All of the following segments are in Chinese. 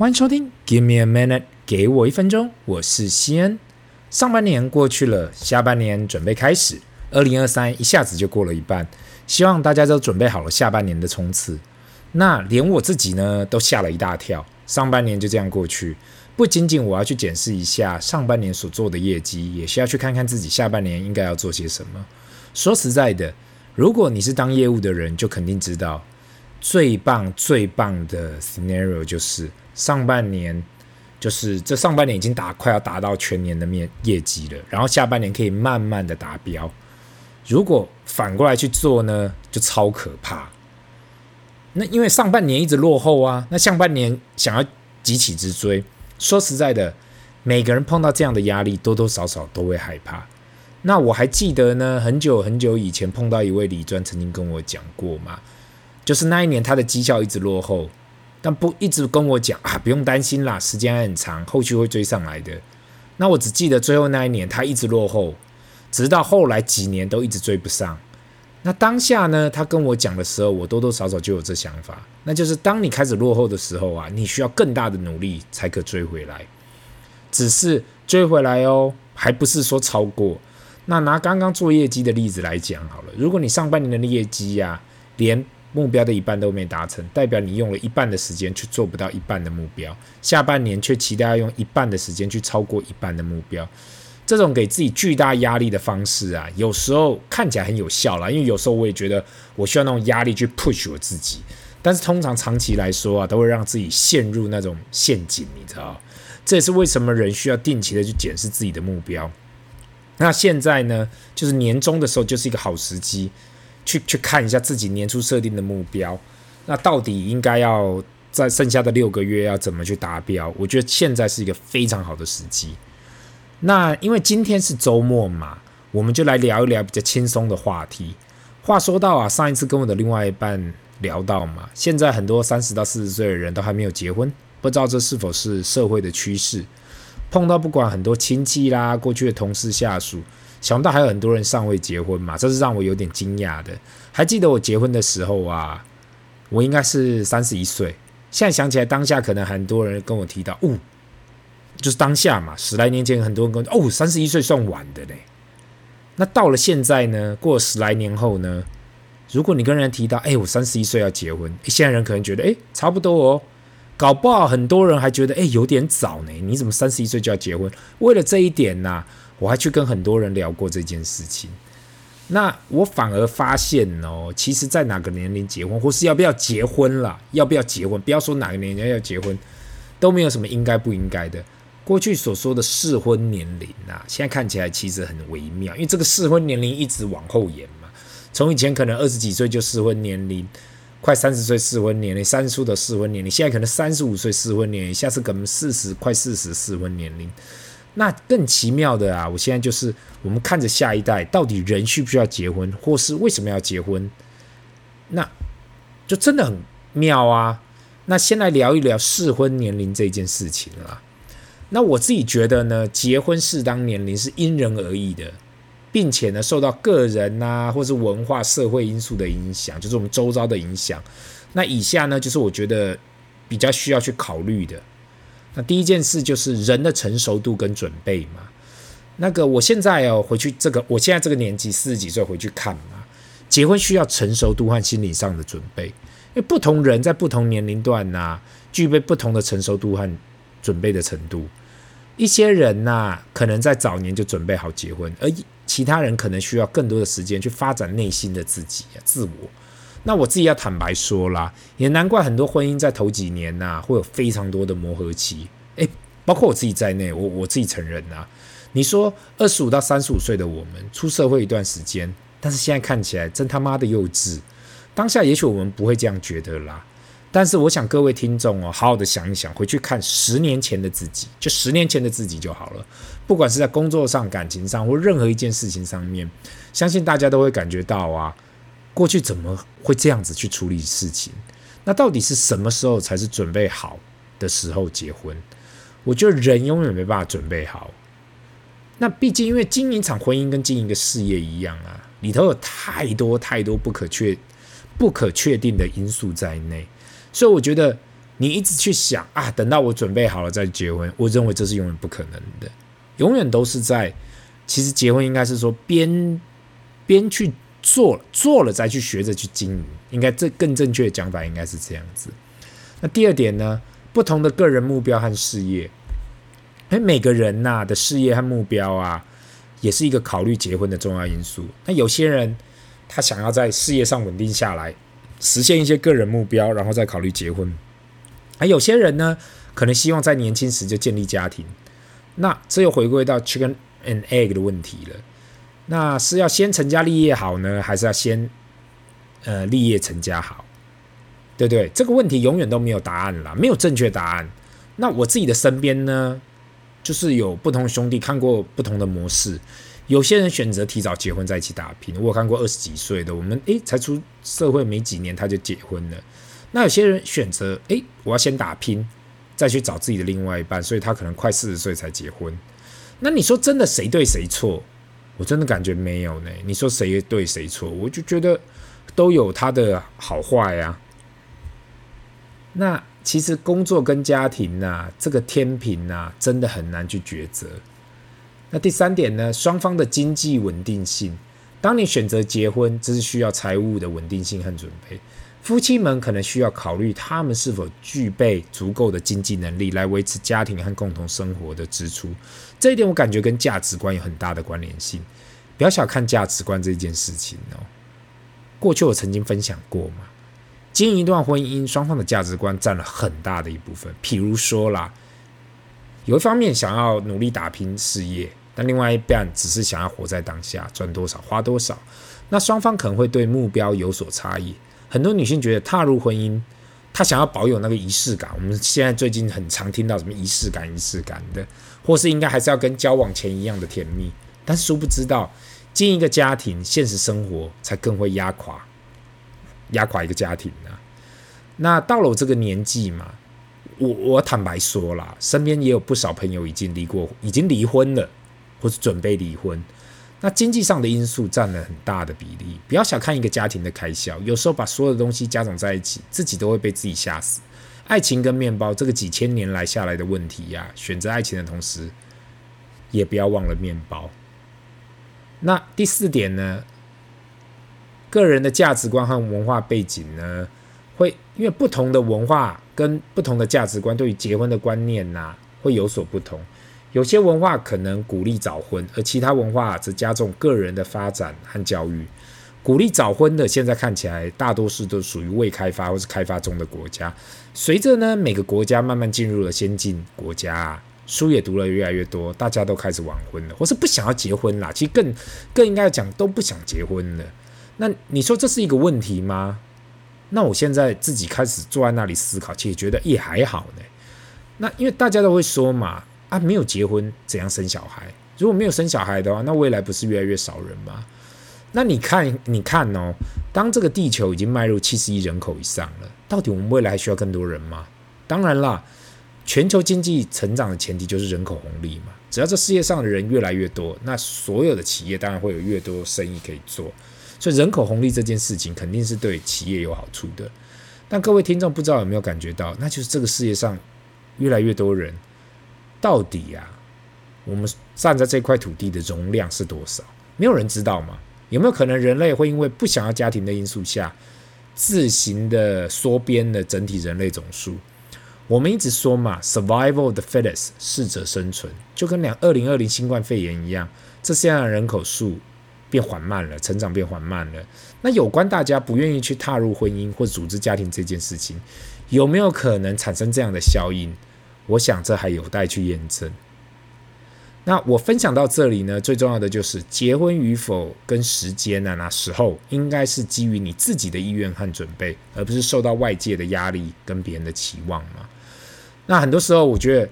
欢迎收听，Give me a minute，给我一分钟，我是西恩。上半年过去了，下半年准备开始，二零二三一下子就过了一半，希望大家都准备好了下半年的冲刺。那连我自己呢，都吓了一大跳，上半年就这样过去。不仅仅我要去检视一下上半年所做的业绩，也需要去看看自己下半年应该要做些什么。说实在的，如果你是当业务的人，就肯定知道。最棒最棒的 scenario 就是上半年，就是这上半年已经达快要达到全年的面业绩了，然后下半年可以慢慢的达标。如果反过来去做呢，就超可怕。那因为上半年一直落后啊，那下半年想要急起直追，说实在的，每个人碰到这样的压力，多多少少都会害怕。那我还记得呢，很久很久以前碰到一位李专曾经跟我讲过嘛。就是那一年，他的绩效一直落后，但不一直跟我讲啊，不用担心啦，时间还很长，后续会追上来的。那我只记得最后那一年，他一直落后，直到后来几年都一直追不上。那当下呢，他跟我讲的时候，我多多少少就有这想法，那就是当你开始落后的时候啊，你需要更大的努力才可追回来。只是追回来哦，还不是说超过。那拿刚刚做业绩的例子来讲好了，如果你上半年的业绩呀、连目标的一半都没达成，代表你用了一半的时间去做不到一半的目标，下半年却期待要用一半的时间去超过一半的目标，这种给自己巨大压力的方式啊，有时候看起来很有效啦，因为有时候我也觉得我需要那种压力去 push 我自己，但是通常长期来说啊，都会让自己陷入那种陷阱，你知道？这也是为什么人需要定期的去检视自己的目标。那现在呢，就是年终的时候，就是一个好时机。去去看一下自己年初设定的目标，那到底应该要在剩下的六个月要怎么去达标？我觉得现在是一个非常好的时机。那因为今天是周末嘛，我们就来聊一聊比较轻松的话题。话说到啊，上一次跟我的另外一半聊到嘛，现在很多三十到四十岁的人都还没有结婚，不知道这是否是社会的趋势？碰到不管很多亲戚啦，过去的同事下属。想不到还有很多人尚未结婚嘛，这是让我有点惊讶的。还记得我结婚的时候啊，我应该是三十一岁。现在想起来，当下可能很多人跟我提到，哦，就是当下嘛，十来年前很多人跟我，哦，三十一岁算晚的嘞。那到了现在呢，过了十来年后呢，如果你跟人提到，哎，我三十一岁要结婚，现在人可能觉得，哎，差不多哦。搞不好很多人还觉得，哎，有点早呢。你怎么三十一岁就要结婚？为了这一点呢、我还去跟很多人聊过这件事情，那我反而发现哦，其实，在哪个年龄结婚，或是要不要结婚啦，要不要结婚，不要说哪个年龄要结婚，都没有什么应该不应该的。过去所说的适婚年龄啊，现在看起来其实很微妙，因为这个适婚年龄一直往后延嘛。从以前可能二十几岁就适婚年龄，快三十岁适婚年龄，三十出的适婚年龄，现在可能三十五岁适婚年龄，下次可能四十快四十适婚年龄。那更奇妙的啊！我现在就是我们看着下一代，到底人需不需要结婚，或是为什么要结婚？那就真的很妙啊！那先来聊一聊适婚年龄这件事情啦。那我自己觉得呢，结婚适当年龄是因人而异的，并且呢，受到个人呐、啊，或是文化、社会因素的影响，就是我们周遭的影响。那以下呢，就是我觉得比较需要去考虑的。那第一件事就是人的成熟度跟准备嘛。那个我现在哦回去这个，我现在这个年纪四十几岁回去看嘛，结婚需要成熟度和心理上的准备，因为不同人在不同年龄段呐、具备不同的成熟度和准备的程度。一些人呐、可能在早年就准备好结婚，而其他人可能需要更多的时间去发展内心的自己，自我。那我自己要坦白说啦，也难怪很多婚姻在头几年呐、会有非常多的磨合期。诶，包括我自己在内，我我自己承认呐。你说二十五到三十五岁的我们出社会一段时间，但是现在看起来真他妈的幼稚。当下也许我们不会这样觉得啦，但是我想各位听众哦，好好的想一想，回去看十年前的自己，就十年前的自己就好了。不管是在工作上、感情上或任何一件事情上面，相信大家都会感觉到啊。过去怎么会这样子去处理事情？那到底是什么时候才是准备好的时候结婚？我觉得人永远没办法准备好。那毕竟因为经营一场婚姻跟经营一个事业一样啊，里头有太多太多不可确、不可确定的因素在内，所以我觉得你一直去想啊，等到我准备好了再结婚，我认为这是永远不可能的，永远都是在。其实结婚应该是说边边去做，做了再去学着去经营，应该这更正确的讲法应该是这样子。那第二点呢，不同的个人目标和事业，哎，每个人呐、的事业和目标啊，也是一个考虑结婚的重要因素。那有些人他想要在事业上稳定下来，实现一些个人目标，然后再考虑结婚。而有些人呢，可能希望在年轻时就建立家庭。那这又回归到 chicken and egg 的问题了，那是要先成家立业好呢，还是要先呃立业成家好？对不对？这个问题永远都没有答案啦，没有正确答案。那我自己的身边呢，就是有不同兄弟看过不同的模式，有些人选择提早结婚在一起打拼，我看过二十几岁的，我们诶才出社会没几年他就结婚了。那有些人选择诶，我要先打拼，再去找自己的另外一半，所以他可能快四十岁才结婚。那你说真的谁对谁错？我真的感觉没有呢。你说谁对谁错？我就觉得都有他的好坏呀。那其实工作跟家庭呐，这个天平呐，真的很难去抉择。那第三点呢，双方的经济稳定性。当你选择结婚，这是需要财务的稳定性和准备。夫妻们可能需要考虑，他们是否具备足够的经济能力来维持家庭和共同生活的支出。这一点我感觉跟价值观有很大的关联性。不要小看价值观这件事情哦。过去我曾经分享过嘛，经营一段婚姻，双方的价值观占了很大的一部分。譬如说啦，有一方面想要努力打拼事业，但另外一半只是想要活在当下，赚多少花多少。那双方可能会对目标有所差异。很多女性觉得踏入婚姻，她想要保有那个仪式感。我们现在最近很常听到什么仪式感、仪式感的，或是应该还是要跟交往前一样的甜蜜。但殊不知道，经营一个家庭，现实生活才更会压垮、压垮一个家庭呢。那到了我这个年纪嘛，我我坦白说啦，身边也有不少朋友已经离过、已经离婚了，或是准备离婚。那经济上的因素占了很大的比例，不要小看一个家庭的开销，有时候把所有的东西加总在一起，自己都会被自己吓死。爱情跟面包这个几千年来下来的问题呀、选择爱情的同时，也不要忘了面包。那第四点呢，个人的价值观和文化背景呢，会因为不同的文化跟不同的价值观，对于结婚的观念呐、会有所不同。有些文化可能鼓励早婚，而其他文化则加重个人的发展和教育。鼓励早婚的，现在看起来大多数都属于未开发或是开发中的国家。随着呢，每个国家慢慢进入了先进国家，书也读了越来越多，大家都开始晚婚了，或是不想要结婚啦。其实更更应该讲，都不想结婚了。那你说这是一个问题吗？那我现在自己开始坐在那里思考，其实觉得也还好呢。那因为大家都会说嘛。啊，没有结婚怎样生小孩？如果没有生小孩的话，那未来不是越来越少人吗？那你看，你看哦，当这个地球已经迈入七十亿人口以上了，到底我们未来还需要更多人吗？当然啦，全球经济成长的前提就是人口红利嘛。只要这世界上的人越来越多，那所有的企业当然会有越多生意可以做。所以人口红利这件事情肯定是对企业有好处的。但各位听众不知道有没有感觉到，那就是这个世界上越来越多人。到底、啊，我们站在这块土地的容量是多少？没有人知道吗？有没有可能人类会因为不想要家庭的因素下，自行的缩编了整体人类总数？我们一直说嘛，survival of the fittest，适者生存，就跟两二零二零新冠肺炎一样，这现在人口数变缓慢了，成长变缓慢了。那有关大家不愿意去踏入婚姻或组织家庭这件事情，有没有可能产生这样的效应？我想这还有待去验证。那我分享到这里呢，最重要的就是结婚与否跟时间呢，那时候应该是基于你自己的意愿和准备，而不是受到外界的压力跟别人的期望嘛。那很多时候，我觉得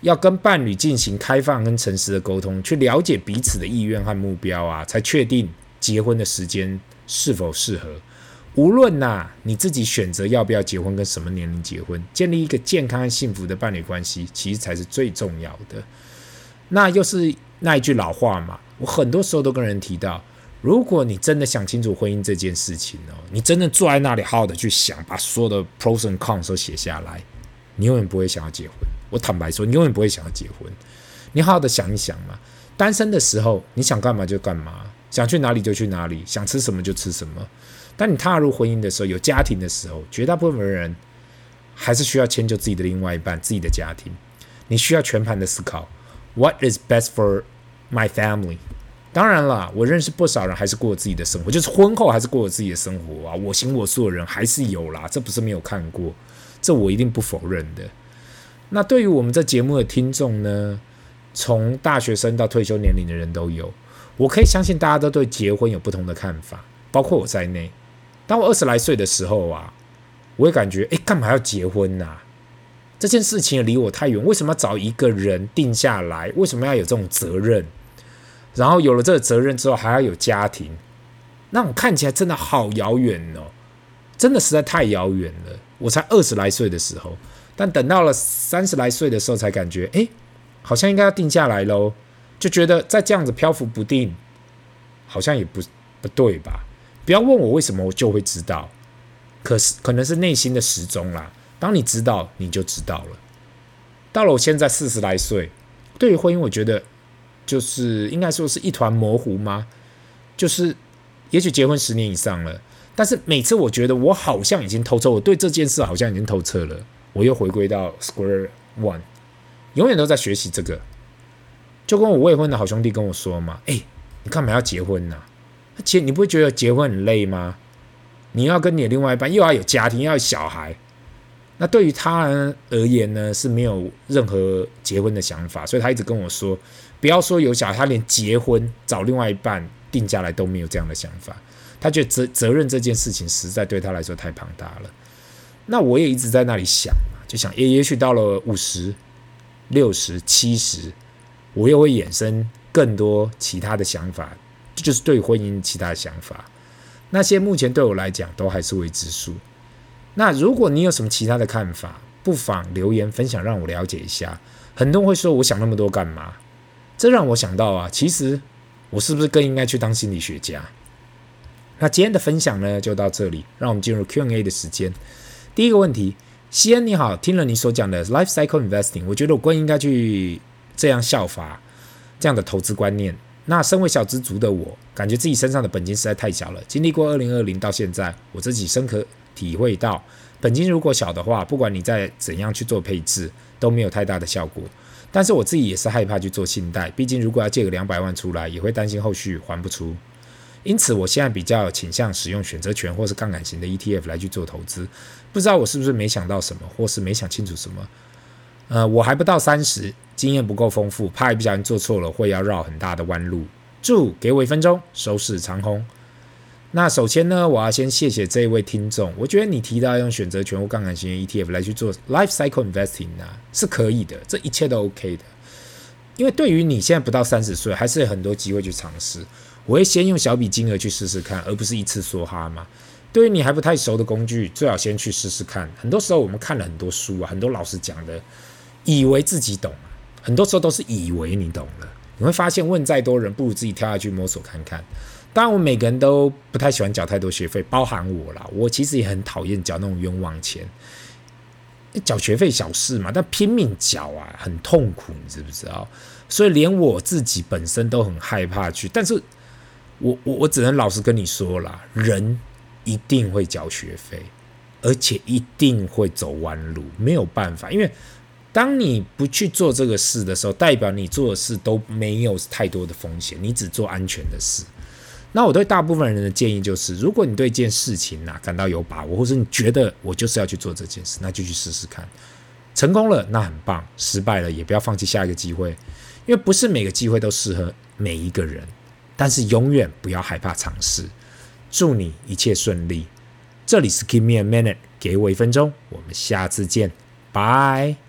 要跟伴侣进行开放跟诚实的沟通，去了解彼此的意愿和目标啊，才确定结婚的时间是否适合。无论呐，你自己选择要不要结婚，跟什么年龄结婚，建立一个健康幸福的伴侣关系，其实才是最重要的。那又是那一句老话嘛，我很多时候都跟人提到，如果你真的想清楚婚姻这件事情哦，你真的坐在那里好好的去想，把所有的 pros and cons 都写下来，你永远不会想要结婚。我坦白说，你永远不会想要结婚。你好好的想一想嘛，单身的时候你想干嘛就干嘛，想去哪里就去哪里，想吃什么就吃什么。当你踏入婚姻的时候，有家庭的时候，绝大部分人还是需要迁就自己的另外一半、自己的家庭。你需要全盘的思考，What is best for my family？当然了，我认识不少人还是过自己的生活，就是婚后还是过着自己的生活啊，我行我素的人还是有啦，这不是没有看过，这我一定不否认的。那对于我们这节目的听众呢，从大学生到退休年龄的人都有，我可以相信大家都对结婚有不同的看法，包括我在内。当我二十来岁的时候啊，我会感觉，哎，干嘛要结婚呐？这件事情离我太远，为什么要找一个人定下来？为什么要有这种责任？然后有了这个责任之后，还要有家庭，那种看起来真的好遥远哦，真的实在太遥远了。我才二十来岁的时候，但等到了三十来岁的时候，才感觉，哎，好像应该要定下来喽。就觉得再这样子漂浮不定，好像也不不对吧？不要问我为什么，我就会知道。可是可能是内心的时钟啦。当你知道，你就知道了。到了我现在四十来岁，对于婚姻，我觉得。就是应该说是一团模糊吗？就是也许结婚十年以上了，但是每次我觉得我好像已经透彻，我对这件事好像已经透彻了，我又回归到 Square One，永远都在学习这个。就跟我未婚的好兄弟跟我说嘛：“哎，你干嘛要结婚呢？结你不会觉得结婚很累吗？你要跟你的另外一半又要有家庭，又要有小孩。”那对于他而言呢，是没有任何结婚的想法，所以他一直跟我说，不要说有小孩，他连结婚找另外一半定下来都没有这样的想法。他觉得责责任这件事情实在对他来说太庞大了。那我也一直在那里想嘛，就想也也许到了五十、六十、七十，我又会衍生更多其他的想法，这就是对婚姻其他想法。那些目前对我来讲都还是未知数。那如果你有什么其他的看法，不妨留言分享，让我了解一下。很多人会说，我想那么多干嘛？这让我想到啊，其实我是不是更应该去当心理学家？那今天的分享呢，就到这里，让我们进入 Q&A 的时间。第一个问题，西恩你好，听了你所讲的 Life Cycle Investing，我觉得我更应该去这样效法这样的投资观念。那身为小资族的我，感觉自己身上的本金实在太小了。经历过二零二零到现在，我自己深刻。体会到，本金如果小的话，不管你再怎样去做配置，都没有太大的效果。但是我自己也是害怕去做信贷，毕竟如果要借个两百万出来，也会担心后续还不出。因此，我现在比较倾向使用选择权或是杠杆型的 ETF 来去做投资。不知道我是不是没想到什么，或是没想清楚什么？呃，我还不到三十，经验不够丰富，怕一不小心做错了，会要绕很大的弯路。祝给我一分钟，收视长虹。那首先呢，我要先谢谢这一位听众。我觉得你提到用选择权或杠杆型 ETF 来去做 life cycle investing 啊，是可以的，这一切都 OK 的。因为对于你现在不到三十岁，还是有很多机会去尝试。我会先用小笔金额去试试看，而不是一次梭哈嘛。对于你还不太熟的工具，最好先去试试看。很多时候我们看了很多书啊，很多老师讲的，以为自己懂，很多时候都是以为你懂了。你会发现问再多人，不如自己跳下去摸索看看。当然，我每个人都不太喜欢缴太多学费，包含我啦。我其实也很讨厌缴那种冤枉钱。缴学费小事嘛，但拼命缴啊，很痛苦，你知不知道？所以连我自己本身都很害怕去。但是我我我只能老实跟你说啦，人一定会缴学费，而且一定会走弯路，没有办法。因为当你不去做这个事的时候，代表你做的事都没有太多的风险，你只做安全的事。那我对大部分人的建议就是，如果你对一件事情呐、感到有把握，或是你觉得我就是要去做这件事，那就去试试看。成功了那很棒，失败了也不要放弃下一个机会，因为不是每个机会都适合每一个人。但是永远不要害怕尝试。祝你一切顺利。这里是 Give me a minute，给我一分钟。我们下次见，拜。